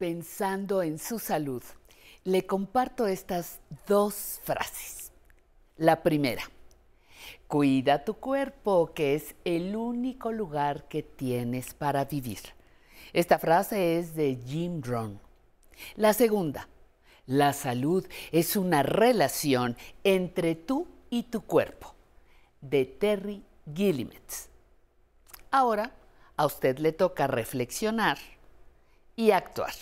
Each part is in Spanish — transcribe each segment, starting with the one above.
pensando en su salud, le comparto estas dos frases. La primera, cuida tu cuerpo, que es el único lugar que tienes para vivir. Esta frase es de Jim Rohn. La segunda, la salud es una relación entre tú y tu cuerpo, de Terry Gillimetz. Ahora, a usted le toca reflexionar y actuar.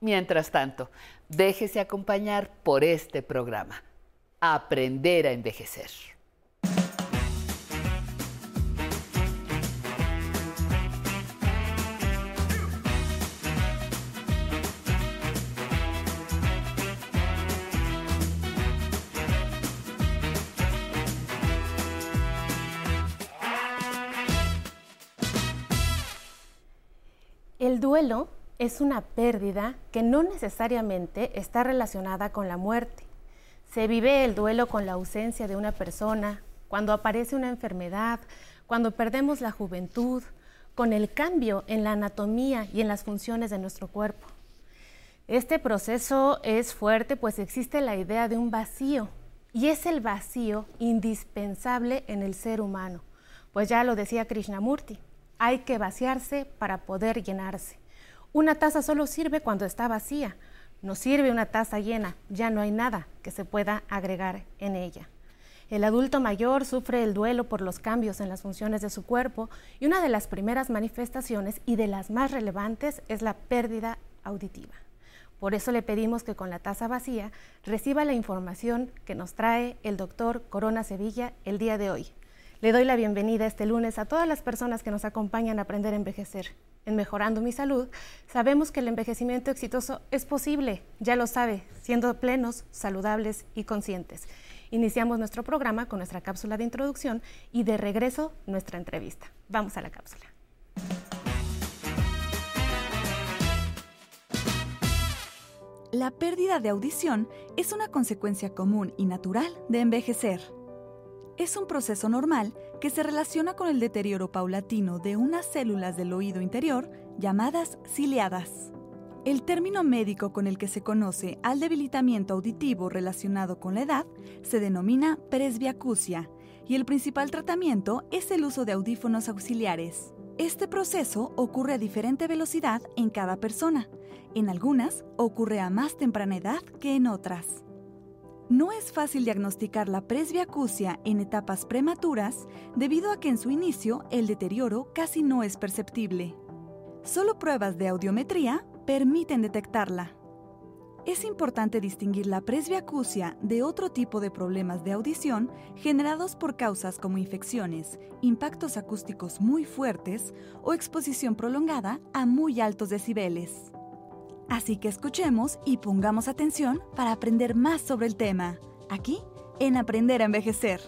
Mientras tanto, déjese acompañar por este programa. Aprender a envejecer. El duelo es una pérdida que no necesariamente está relacionada con la muerte. Se vive el duelo con la ausencia de una persona, cuando aparece una enfermedad, cuando perdemos la juventud, con el cambio en la anatomía y en las funciones de nuestro cuerpo. Este proceso es fuerte pues existe la idea de un vacío y es el vacío indispensable en el ser humano, pues ya lo decía Krishnamurti, hay que vaciarse para poder llenarse. Una taza solo sirve cuando está vacía. No sirve una taza llena, ya no hay nada que se pueda agregar en ella. El adulto mayor sufre el duelo por los cambios en las funciones de su cuerpo y una de las primeras manifestaciones y de las más relevantes es la pérdida auditiva. Por eso le pedimos que con la taza vacía reciba la información que nos trae el doctor Corona Sevilla el día de hoy. Le doy la bienvenida este lunes a todas las personas que nos acompañan a aprender a envejecer. En Mejorando mi Salud, sabemos que el envejecimiento exitoso es posible, ya lo sabe, siendo plenos, saludables y conscientes. Iniciamos nuestro programa con nuestra cápsula de introducción y de regreso nuestra entrevista. Vamos a la cápsula. La pérdida de audición es una consecuencia común y natural de envejecer es un proceso normal que se relaciona con el deterioro paulatino de unas células del oído interior llamadas ciliadas. El término médico con el que se conoce al debilitamiento auditivo relacionado con la edad se denomina presbiacusia y el principal tratamiento es el uso de audífonos auxiliares. Este proceso ocurre a diferente velocidad en cada persona. En algunas ocurre a más temprana edad que en otras. No es fácil diagnosticar la presbiacusia en etapas prematuras debido a que en su inicio el deterioro casi no es perceptible. Solo pruebas de audiometría permiten detectarla. Es importante distinguir la presbiacusia de otro tipo de problemas de audición generados por causas como infecciones, impactos acústicos muy fuertes o exposición prolongada a muy altos decibeles. Así que escuchemos y pongamos atención para aprender más sobre el tema, aquí en Aprender a Envejecer.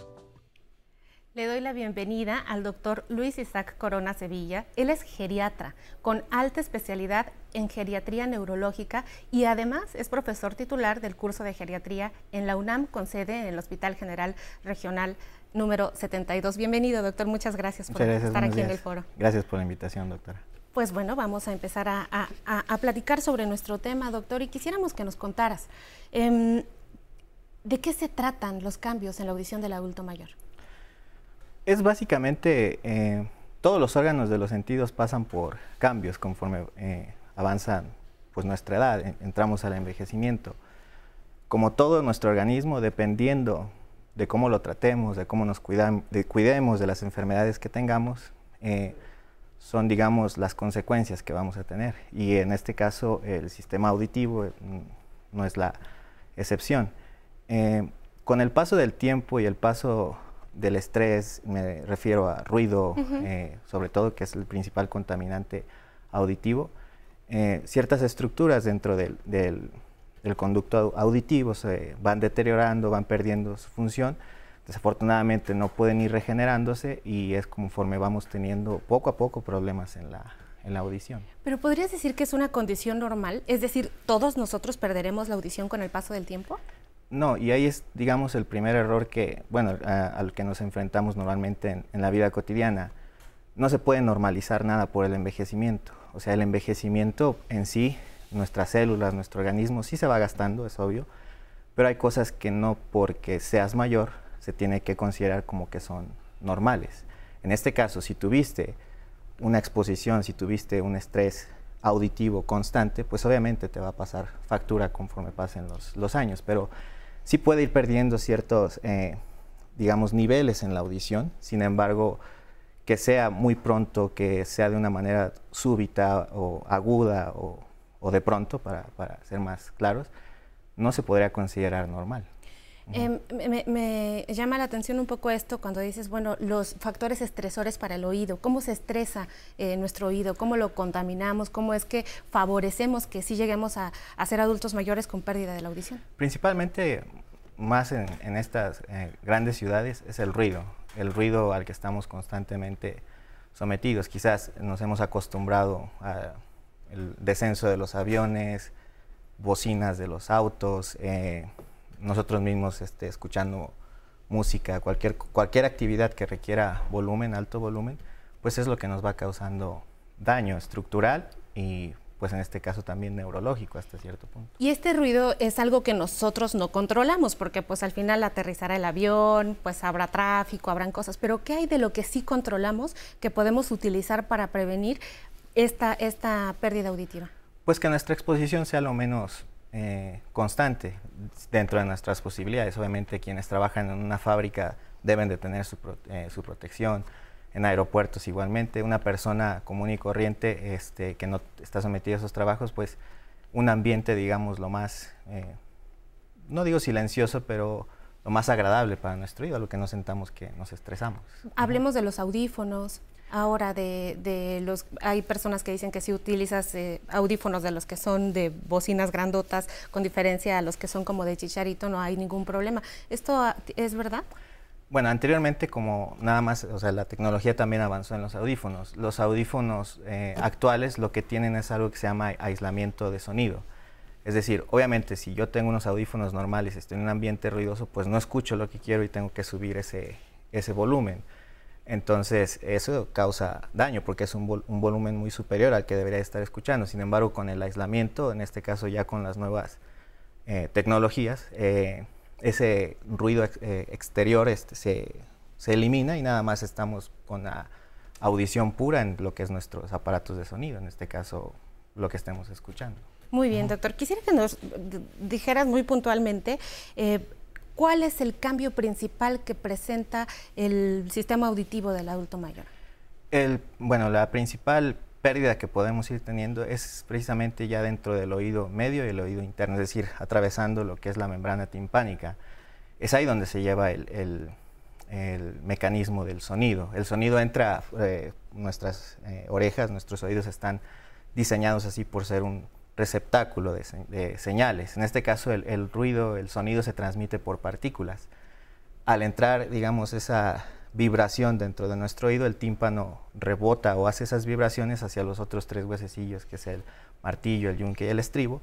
Le doy la bienvenida al doctor Luis Isaac Corona Sevilla. Él es geriatra con alta especialidad en geriatría neurológica y además es profesor titular del curso de geriatría en la UNAM con sede en el Hospital General Regional número 72. Bienvenido, doctor. Muchas gracias por estar aquí en el foro. Gracias por la invitación, doctora. Pues bueno, vamos a empezar a, platicar sobre nuestro tema, doctor, y quisiéramos que nos contaras, em, ¿de qué se tratan los cambios en la audición del adulto mayor? Es básicamente, eh, todos los órganos de los sentidos pasan por cambios conforme eh, avanza pues, nuestra edad, entramos al envejecimiento. Como todo nuestro organismo, dependiendo de cómo lo tratemos, de cómo nos cuidemos de las enfermedades que tengamos, eh, son, digamos, las consecuencias que vamos a tener. Y en este caso, el sistema auditivo mm, no es la excepción. Eh, con el paso del tiempo y el paso del estrés, me refiero a ruido, eh, sobre todo, que es el principal contaminante auditivo, eh, ciertas estructuras dentro del, del, del, conducto auditivo se van deteriorando, van perdiendo su función desafortunadamente no pueden ir regenerándose y es conforme vamos teniendo poco a poco problemas en la, en la audición. Pero podrías decir que es una condición normal, es decir, todos nosotros perderemos la audición con el paso del tiempo? No, y ahí es, digamos, el primer error que, bueno, al que nos enfrentamos normalmente en, en, la vida cotidiana. No se puede normalizar nada por el envejecimiento. O sea, el envejecimiento en sí nuestras células, nuestro organismo, sí se va gastando, es obvio, pero hay cosas que no porque seas mayor se tiene que considerar como que son normales. En este caso, si tuviste una exposición, si tuviste un estrés auditivo constante, pues obviamente te va a pasar factura conforme pasen los, años, pero sí puede ir perdiendo ciertos, eh, digamos, niveles en la audición, sin embargo, que sea muy pronto, que sea de una manera súbita o aguda o, de pronto, para, para ser más claros, no se podría considerar normal. Em, me, llama la atención un poco esto cuando dices, bueno, los factores estresores para el oído, cómo se estresa eh, nuestro oído, cómo lo contaminamos, cómo es que favorecemos que sí lleguemos a, ser adultos mayores con pérdida de la audición. Principalmente, más en, estas eh, grandes ciudades, es el ruido, el ruido al que estamos constantemente sometidos. Quizás nos hemos acostumbrado al descenso de los aviones, bocinas de los autos, eh, nosotros mismos este, escuchando música, cualquier, cualquier actividad que requiera volumen, alto volumen, pues es lo que nos va causando daño estructural y pues en este caso también neurológico hasta cierto punto. Y este ruido es algo que nosotros no controlamos, porque pues al final aterrizará el avión, pues habrá tráfico, habrán cosas, pero ¿qué hay de lo que sí controlamos que podemos utilizar para prevenir esta, esta pérdida auditiva? Pues que nuestra exposición sea lo menos eh, constante dentro de nuestras posibilidades. Obviamente quienes trabajan en una fábrica deben de tener su, eh, su protección, en aeropuertos igualmente. Una persona común y corriente este, que no está sometida a esos trabajos, pues un ambiente, digamos, lo más, eh, no digo silencioso, pero lo más agradable para nuestro oído, lo que nos sentamos que nos estresamos. Hablemos de los audífonos, ahora de, los hay personas que dicen que si utilizas eh, audífonos de los que son de bocinas grandotas con diferencia a los que son como de chicharito no hay ningún problema. Esto es verdad bueno anteriormente como nada más o sea la tecnología también avanzó en los audífonos. Los audífonos eh, actuales lo que tienen es algo que se llama aislamiento de sonido. Es decir, obviamente si yo tengo unos audífonos normales, estoy en un ambiente ruidoso, pues no escucho lo que quiero y tengo que subir ese, ese volumen. Entonces, eso causa daño porque es un, volumen muy superior al que debería estar escuchando. Sin embargo, con el aislamiento, en este caso ya con las nuevas eh, tecnologías, eh, ese ruido eh, exterior este, se, se, elimina y nada más estamos con la audición pura en lo que es nuestros aparatos de sonido, en este caso lo que estemos escuchando. Muy bien, doctor. Quisiera que nos dijeras muy puntualmente ¿Cuál es el cambio principal que presenta el sistema auditivo del adulto mayor? El, bueno, la principal pérdida que podemos ir teniendo es precisamente ya dentro del oído medio y el oído interno, es decir, atravesando lo que es la membrana timpánica. Es ahí donde se lleva el, mecanismo del sonido. El sonido entra, eh, nuestras eh, orejas, nuestros oídos están diseñados así por ser un, receptáculo de, señales. En este caso, el, ruido, el sonido se transmite por partículas. Al entrar, digamos, esa vibración dentro de nuestro oído, el tímpano rebota o hace esas vibraciones hacia los otros tres huesecillos, que es el martillo, el yunque y el estribo,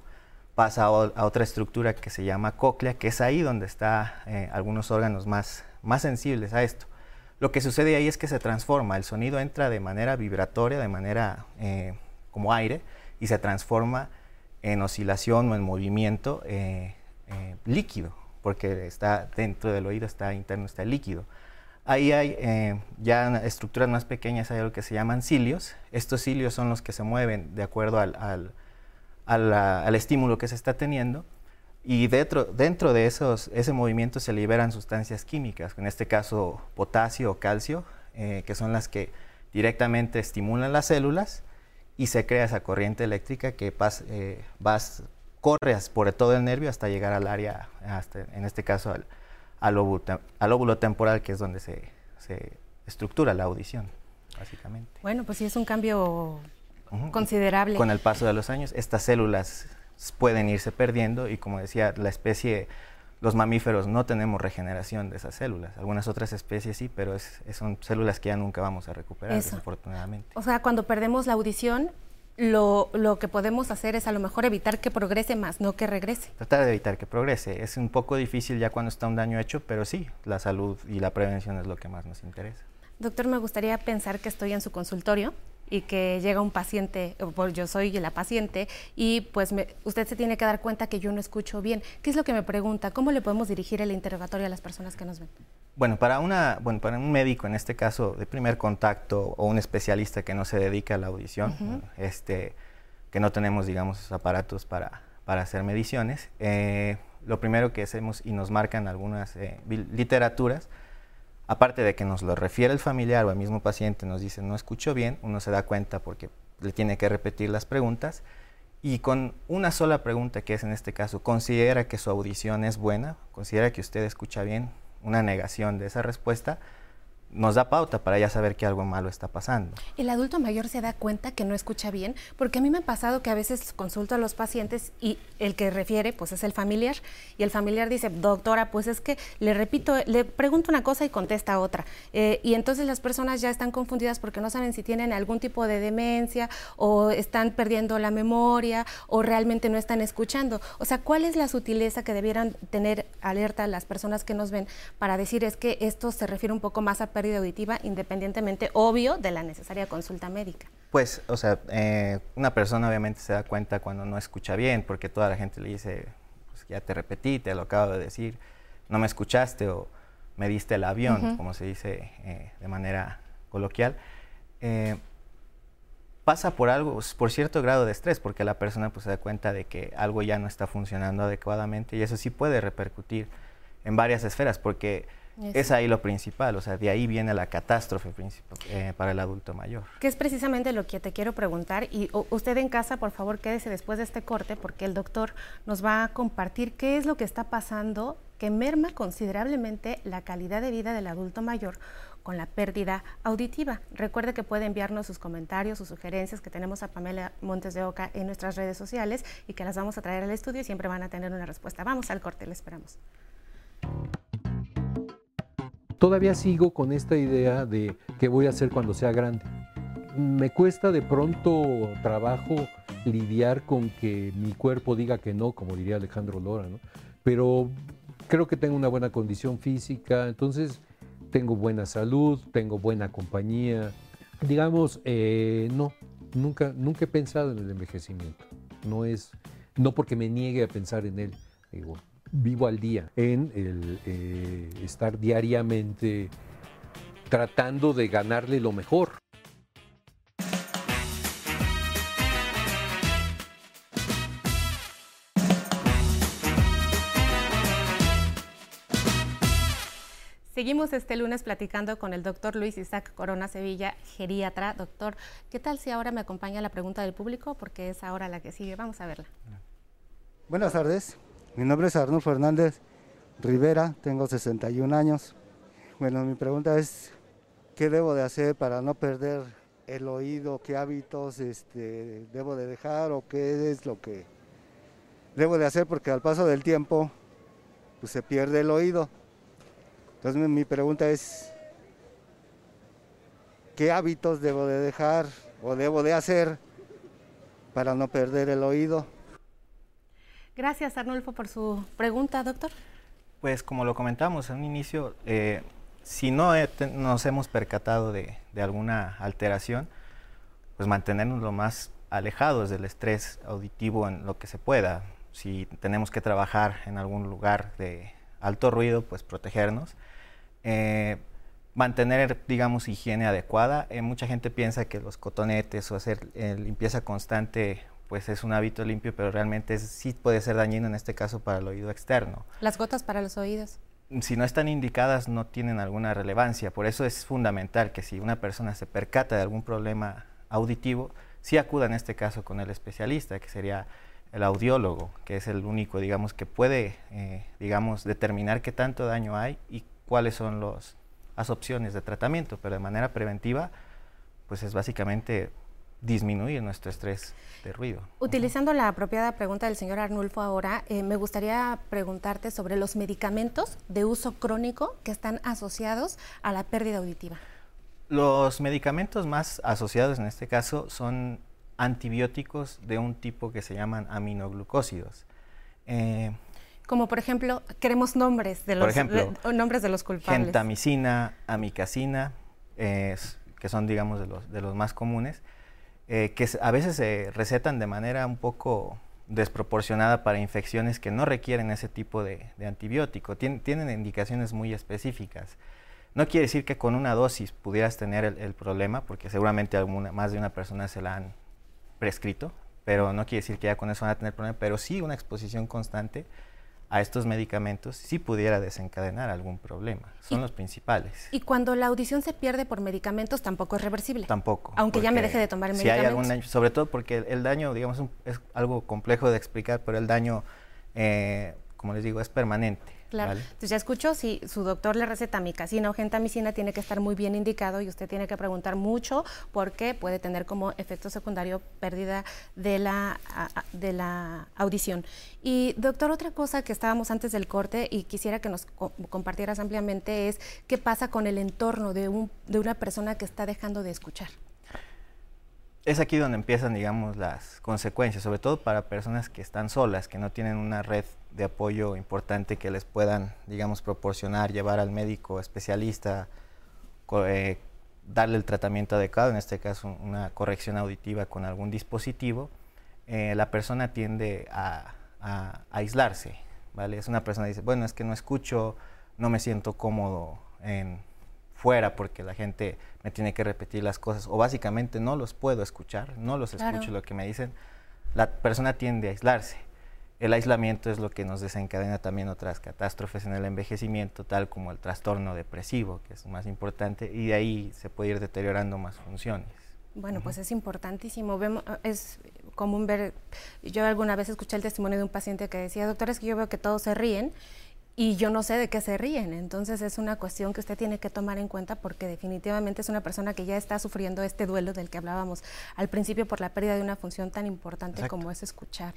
pasa a, otra estructura que se llama cóclea, que es ahí donde están eh, algunos órganos más, más sensibles a esto. Lo que sucede ahí es que se transforma, el sonido entra de manera vibratoria, de manera eh, como aire, y se transforma en oscilación o en movimiento eh, eh, líquido, porque está dentro del oído, está interno, está líquido. Ahí hay eh, ya estructuras más pequeñas, hay algo que se llaman cilios. Estos cilios son los que se mueven de acuerdo al, al, estímulo que se está teniendo. Y dentro, dentro de esos, ese movimiento se liberan sustancias químicas, en este caso potasio o calcio, que son las que directamente estimulan las células y se crea esa corriente eléctrica que vas, eh, vas, corres por todo el nervio hasta llegar al área, hasta, en este caso al, al, óvulo, temporal, que es donde se, se, estructura la audición, básicamente. Bueno, pues sí es un cambio considerable. Con el paso de los años, estas células pueden irse perdiendo y como decía, la especie los mamíferos no tenemos regeneración de esas células. Algunas otras especies sí, pero son células que ya nunca vamos a recuperar, desafortunadamente. O sea, cuando perdemos la audición, lo, lo, que podemos hacer es a lo mejor evitar que progrese más, no que regrese. Tratar de evitar que progrese. Es un poco difícil ya cuando está un daño hecho, pero sí, la salud y la prevención es lo que más nos interesa. Doctor, me gustaría pensar que estoy en su consultorio y que llega un paciente, pues yo soy la paciente, y pues usted se tiene que dar cuenta que yo no escucho bien. ¿Qué es lo que me pregunta? ¿Cómo le podemos dirigir el interrogatorio a las personas que nos ven? Bueno, para, una, bueno, para un médico, en este caso de primer contacto, o un especialista que no se dedica a la audición, este, que no tenemos, digamos, aparatos para, para hacer mediciones, eh, lo primero que hacemos y nos marcan algunas eh, literaturas, aparte de que nos lo refiere el familiar o el mismo paciente, nos dice no escucho bien, uno se da cuenta porque le tiene que repetir las preguntas. Y con una sola pregunta, que es en este caso, considera que su audición es buena, considera que usted escucha bien, una negación de esa respuesta, nos da pauta para ya saber que algo malo está pasando. El adulto mayor se da cuenta que no escucha bien, porque a mí me ha pasado que a veces consulto a los pacientes y el que refiere pues es el familiar y el familiar dice, doctora, pues es que le repito, le pregunto una cosa y contesta otra. Eh, y entonces las personas ya están confundidas porque no saben si tienen algún tipo de demencia o están perdiendo la memoria o realmente no están escuchando. O sea, ¿cuál es la sutileza que debieran tener alerta las personas que nos ven para decir es que esto se refiere un poco más a pérdida auditiva independientemente, obvio, de la necesaria consulta médica? Pues, o sea, eh, una persona obviamente se da cuenta cuando no escucha bien, porque toda la gente le dice, pues ya te repetí, te lo acabo de decir, no me escuchaste o me diste el avión, como se dice eh, de manera coloquial. Eh, pasa por algo, por cierto grado de estrés, porque la persona pues, se da cuenta de que algo ya no está funcionando adecuadamente y eso sí puede repercutir en varias esferas, porque es ahí lo principal, o sea, de ahí viene la catástrofe eh, para el adulto mayor. Que es precisamente lo que te quiero preguntar y usted en casa, por favor, quédese después de este corte porque el doctor nos va a compartir qué es lo que está pasando que merma considerablemente la calidad de vida del adulto mayor con la pérdida auditiva. Recuerde que puede enviarnos sus comentarios, sus sugerencias que tenemos a Pamela Montes de Oca en nuestras redes sociales y que las vamos a traer al estudio y siempre van a tener una respuesta. Vamos al corte, le esperamos todavía sigo con esta idea de qué voy a hacer cuando sea grande. Me cuesta de pronto trabajo lidiar con que mi cuerpo diga que no, como diría Alejandro Lora, ¿no? pero creo que tengo una buena condición física, entonces tengo buena salud, tengo buena compañía. Digamos, eh, no, nunca, nunca he pensado en el envejecimiento. No es, no porque me niegue a pensar en él. Digo, vivo al día en el eh, estar diariamente tratando de ganarle lo mejor. Seguimos este lunes platicando con el doctor Luis Isaac Corona Sevilla, geriatra. Doctor, ¿qué tal si ahora me acompaña la pregunta del público? Porque es ahora la que sigue. Vamos a verla. Buenas tardes. Mi nombre es Arnulfo Fernández Rivera, tengo 61 años. Bueno, mi pregunta es, ¿qué debo de hacer para no perder el oído? ¿Qué hábitos este, debo de dejar o qué es lo que debo de hacer? Porque al paso del tiempo pues, se pierde el oído. Entonces mi pregunta es, ¿qué hábitos debo de dejar o debo de hacer para no perder el oído? Gracias, Arnulfo, por su pregunta, doctor. Pues como lo comentamos en un inicio, eh, si no nos hemos percatado de, alguna alteración, pues mantenernos lo más alejados del estrés auditivo en lo que se pueda. Si tenemos que trabajar en algún lugar de alto ruido, pues protegernos. Eh, mantener, digamos, higiene adecuada. Eh, mucha gente piensa que los cotonetes o hacer limpieza constante pues es un hábito limpio, pero realmente sí puede ser dañino en este caso para el oído externo. Las gotas para los oídos. Si no están indicadas no tienen alguna relevancia, por eso es fundamental que si una persona se percata de algún problema auditivo, sí acuda en este caso con el especialista, que sería el audiólogo, que es el único, digamos, que puede, eh, digamos, determinar qué tanto daño hay y cuáles son los, las opciones de tratamiento, pero de manera preventiva, pues es básicamente disminuir nuestro estrés de ruido. Utilizando la apropiada pregunta del señor Arnulfo ahora, eh, me gustaría preguntarte sobre los medicamentos de uso crónico que están asociados a la pérdida auditiva. Los medicamentos más asociados en este caso son antibióticos de un tipo que se llaman aminoglucósidos. Eh, como por ejemplo, queremos nombres de los, nombres de los culpables. Gentamicina, amicacina, que son, digamos, de los, de los más comunes, eh, que a veces se recetan de manera un poco desproporcionada para infecciones que no requieren ese tipo de, antibiótico. tienen indicaciones muy específicas. No quiere decir que con una dosis pudieras tener el, problema, porque seguramente alguna, más de una persona se la han prescrito, pero no quiere decir que ya con eso van a tener problema, pero sí una exposición constante a estos medicamentos sí pudiera desencadenar algún problema. Son los principales. Y cuando la audición se pierde por medicamentos tampoco es reversible. Tampoco. Aunque ya me deje de tomar el si Hay algún daño, sobre todo porque el, daño, digamos, es algo complejo de explicar, pero el daño, eh, como les digo, es permanente. Claro. Entonces ya escuchó, si su doctor le receta micacina o gentamicina, tiene que estar muy bien indicado y usted tiene que preguntar mucho porque puede tener como efecto secundario pérdida de la, de la audición. Y doctor, otra cosa que estábamos antes del corte y quisiera que nos compartieras ampliamente es qué pasa con el entorno de, un, de una persona que está dejando de escuchar es aquí donde empiezan, digamos, las consecuencias, sobre todo para personas que están solas, que no tienen una red de apoyo importante que les puedan, digamos, proporcionar, llevar al médico especialista, eh, darle el tratamiento adecuado, en este caso una corrección auditiva con algún dispositivo, eh, la persona tiende a, a, aislarse, ¿vale? Es una persona que dice, bueno, es que no escucho, no me siento cómodo en fuera porque la gente me tiene que repetir las cosas o básicamente no los puedo escuchar, no los escucho lo que me dicen, la persona tiende a aislarse. El aislamiento es lo que nos desencadena también otras catástrofes en el envejecimiento, tal como el trastorno depresivo, que es más importante, y de ahí se puede ir deteriorando más funciones. Bueno, pues es importantísimo. Vemos, es común ver, yo alguna vez escuché el testimonio de un paciente que decía, doctor, es que yo veo que todos se ríen y yo no sé de qué se ríen. Entonces es una cuestión que usted tiene que tomar en cuenta porque definitivamente es una persona que ya está sufriendo este duelo del que hablábamos al principio por la pérdida de una función tan importante como es escuchar.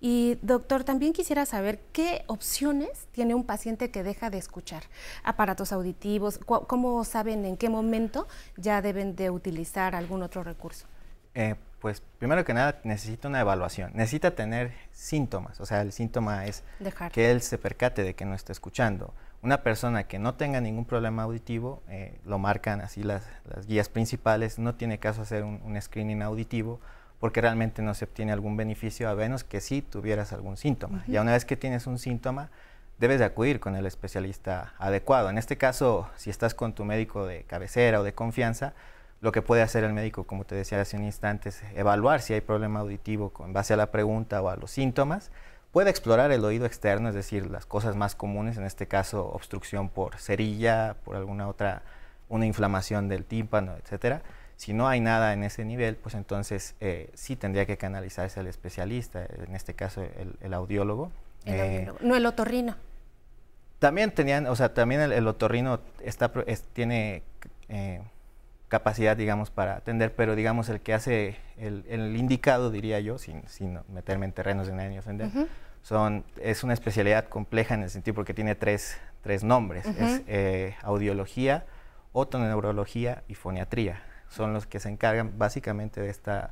Y doctor, también quisiera saber qué opciones tiene un paciente que deja de escuchar. Aparatos auditivos, ¿cómo saben en qué momento ya deben de utilizar algún otro recurso? Eh, pues primero que nada necesita una evaluación, necesita tener síntomas, o sea, el síntoma es que él se percate de que no está escuchando. Una persona que no tenga ningún problema auditivo, eh, lo marcan así las, guías principales, no tiene caso hacer un, screening auditivo porque realmente no se obtiene algún beneficio a menos que sí tuvieras algún síntoma. Ya una vez que tienes un síntoma, debes de acudir con el especialista adecuado. En este caso, si estás con tu médico de cabecera o de confianza, lo que puede hacer el médico, como te decía hace un instante, es evaluar si hay problema auditivo con base a la pregunta o a los síntomas. Puede explorar el oído externo, es decir, las cosas más comunes, en este caso obstrucción por cerilla, por alguna otra, una inflamación del tímpano, etcétera. Si no hay nada en ese nivel, pues entonces eh, sí tendría que canalizarse al especialista, en este caso el, audiólogo. Eh, no el otorrino. También tenían, o sea, también el, otorrino está, tiene eh, capacidad, digamos, para atender, pero digamos el que hace el, indicado, diría yo, sin, sin, meterme en terrenos de nadie ofender, son, es una especialidad compleja en el sentido porque tiene tres, tres nombres, es eh, audiología, otoneurología y foniatría, son los que se encargan básicamente de esta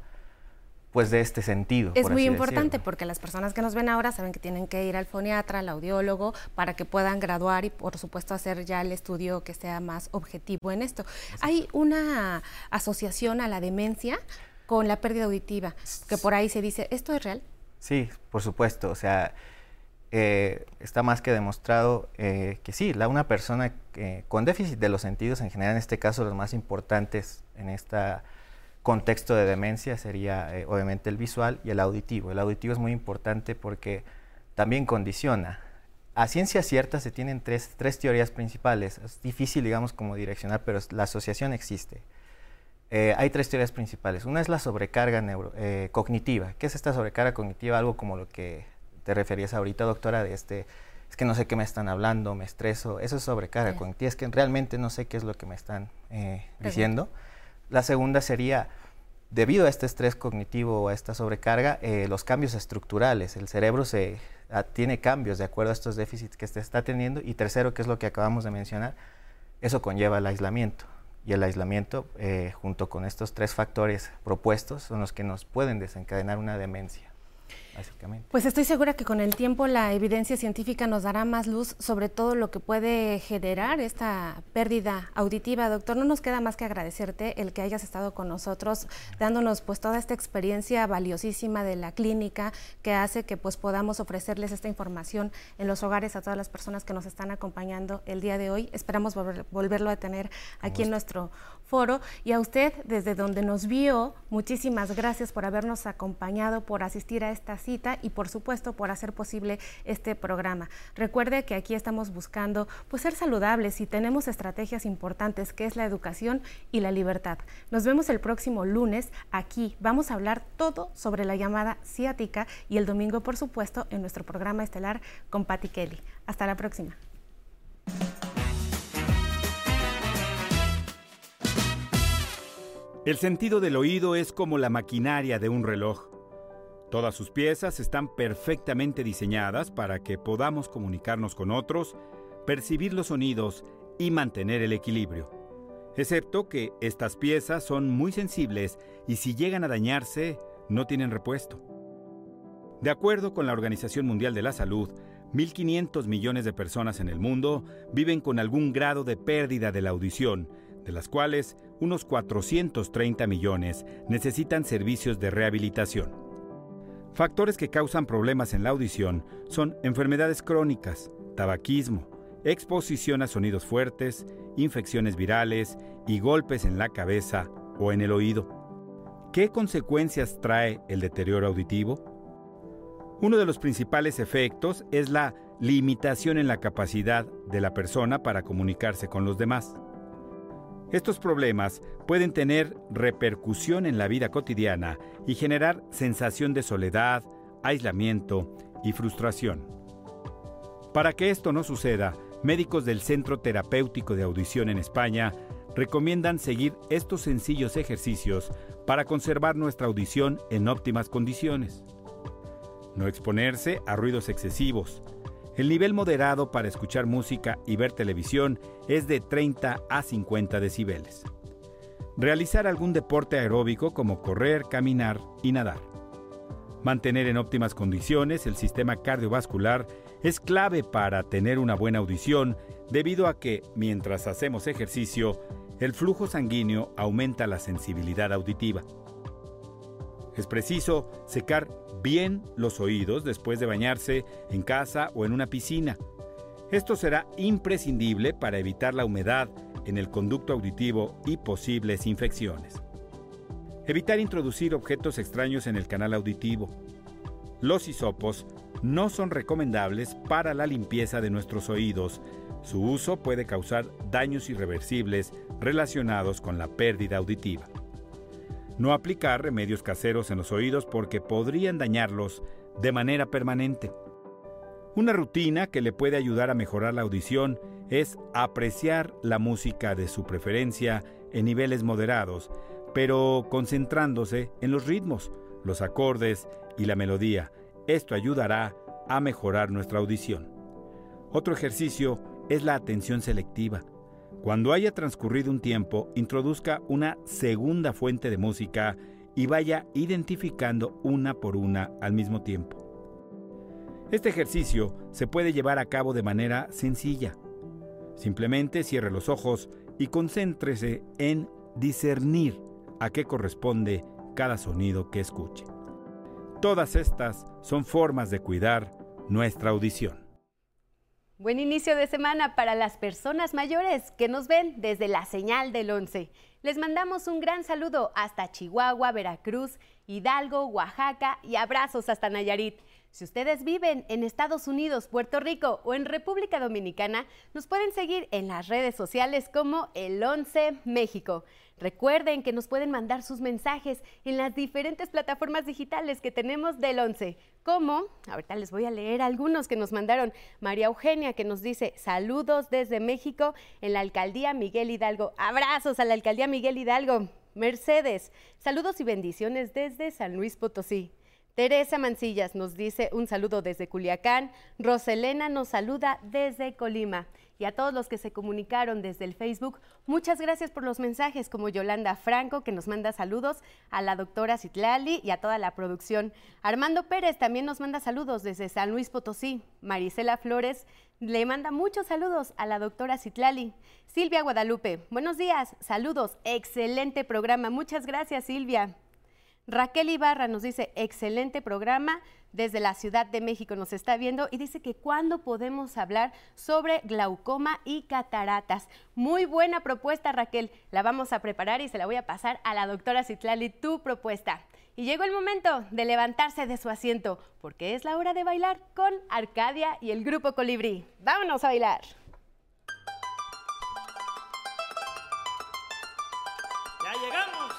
pues de este sentido. Es muy importante porque las personas que nos ven ahora saben que tienen que ir al foniatra, al audiólogo, para que puedan graduar y por supuesto hacer ya el estudio que sea más objetivo en esto. Hay una asociación a la demencia con la pérdida auditiva, que por ahí se dice, ¿esto es real? Sí, por supuesto, o sea, eh, está más que demostrado eh, que sí, la, una persona con déficit de los sentidos, en general en este caso los más importantes en esta contexto de demencia sería eh, obviamente el visual y el auditivo. El auditivo es muy importante porque también condiciona. A ciencia cierta se tienen tres, tres teorías principales. Es difícil, digamos, como direccionar, pero la asociación existe. Eh, hay tres teorías principales. Una es la sobrecarga neuro, eh, cognitiva. ¿Qué es esta sobrecarga cognitiva? Algo como lo que te referías ahorita, doctora, de este, es que no sé qué me están hablando, me estreso. Eso es sobrecarga cognitiva. Es que realmente no sé qué es lo que me están diciendo. La segunda sería, debido a este estrés cognitivo o a esta sobrecarga, eh, los cambios estructurales. El cerebro se, ah, tiene cambios de acuerdo a estos déficits que se está teniendo. Y tercero, que es lo que acabamos de mencionar, eso conlleva el aislamiento. Y el aislamiento, eh, junto con estos tres factores propuestos, son los que nos pueden desencadenar una demencia. Básicamente. Pues estoy segura que con el tiempo la evidencia científica nos dará más luz sobre todo lo que puede generar esta pérdida auditiva. Doctor, no nos queda más que agradecerte el que hayas estado con nosotros, dándonos pues toda esta experiencia valiosísima de la clínica que hace que pues podamos ofrecerles esta información en los hogares a todas las personas que nos están acompañando el día de hoy. Esperamos volverlo a tener aquí en nuestro foro y a usted desde donde nos vio, muchísimas gracias por habernos acompañado, por asistir a esta y por supuesto por hacer posible este programa. Recuerde que aquí estamos buscando pues ser saludables y tenemos estrategias importantes que es la educación y la libertad. Nos vemos el próximo lunes aquí. Vamos a hablar todo sobre la llamada ciática y el domingo por supuesto en nuestro programa estelar con Patti Kelly. Hasta la próxima. El sentido del oído es como la maquinaria de un reloj. Todas sus piezas están perfectamente diseñadas para que podamos comunicarnos con otros, percibir los sonidos y mantener el equilibrio. Excepto que estas piezas son muy sensibles y si llegan a dañarse, no tienen repuesto. De acuerdo con la Organización Mundial de la Salud, 1.500 millones de personas en el mundo viven con algún grado de pérdida de la audición, de las cuales unos 430 millones necesitan servicios de rehabilitación. Factores que causan problemas en la audición son enfermedades crónicas, tabaquismo, exposición a sonidos fuertes, infecciones virales y golpes en la cabeza o en el oído. ¿Qué consecuencias trae el deterioro auditivo? Uno de los principales efectos es la limitación en la capacidad de la persona para comunicarse con los demás. Estos problemas pueden tener repercusión en la vida cotidiana y generar sensación de soledad, aislamiento y frustración. Para que esto no suceda, médicos del Centro Terapéutico de Audición en España recomiendan seguir estos sencillos ejercicios para conservar nuestra audición en óptimas condiciones. No exponerse a ruidos excesivos, el nivel moderado para escuchar música y ver televisión es de 30 a 50 decibeles. Realizar algún deporte aeróbico como correr, caminar y nadar. Mantener en óptimas condiciones el sistema cardiovascular es clave para tener una buena audición debido a que mientras hacemos ejercicio, el flujo sanguíneo aumenta la sensibilidad auditiva. Es preciso secar bien los oídos después de bañarse en casa o en una piscina. Esto será imprescindible para evitar la humedad en el conducto auditivo y posibles infecciones. Evitar introducir objetos extraños en el canal auditivo. Los hisopos no son recomendables para la limpieza de nuestros oídos. Su uso puede causar daños irreversibles relacionados con la pérdida auditiva. No aplicar remedios caseros en los oídos porque podrían dañarlos de manera permanente. Una rutina que le puede ayudar a mejorar la audición es apreciar la música de su preferencia en niveles moderados, pero concentrándose en los ritmos, los acordes y la melodía. Esto ayudará a mejorar nuestra audición. Otro ejercicio es la atención selectiva. Cuando haya transcurrido un tiempo, introduzca una segunda fuente de música y vaya identificando una por una al mismo tiempo. Este ejercicio se puede llevar a cabo de manera sencilla. Simplemente cierre los ojos y concéntrese en discernir a qué corresponde cada sonido que escuche. Todas estas son formas de cuidar nuestra audición. Buen inicio de semana para las personas mayores que nos ven desde la señal del 11. Les mandamos un gran saludo hasta Chihuahua, Veracruz, Hidalgo, Oaxaca y abrazos hasta Nayarit. Si ustedes viven en Estados Unidos, Puerto Rico o en República Dominicana, nos pueden seguir en las redes sociales como el 11 México. Recuerden que nos pueden mandar sus mensajes en las diferentes plataformas digitales que tenemos del 11, como, ahorita les voy a leer algunos que nos mandaron, María Eugenia que nos dice saludos desde México en la alcaldía Miguel Hidalgo, abrazos a la alcaldía Miguel Hidalgo, Mercedes, saludos y bendiciones desde San Luis Potosí. Teresa Mancillas nos dice un saludo desde Culiacán. Roselena nos saluda desde Colima. y a todos los que se comunicaron desde el Facebook. Muchas gracias por los mensajes, como Yolanda Franco, que nos manda saludos, a la doctora Citlali y a toda la producción. Armando Pérez también nos manda saludos desde San Luis Potosí. Marisela Flores le manda muchos saludos a la doctora Citlali. Silvia Guadalupe, buenos días, saludos, excelente programa. Muchas gracias, Silvia. Raquel Ibarra nos dice, excelente programa, desde la Ciudad de México nos está viendo y dice que cuándo podemos hablar sobre glaucoma y cataratas. Muy buena propuesta, Raquel. La vamos a preparar y se la voy a pasar a la doctora Citlali, tu propuesta. Y llegó el momento de levantarse de su asiento, porque es la hora de bailar con Arcadia y el Grupo Colibrí. ¡Vámonos a bailar! Con sentimiento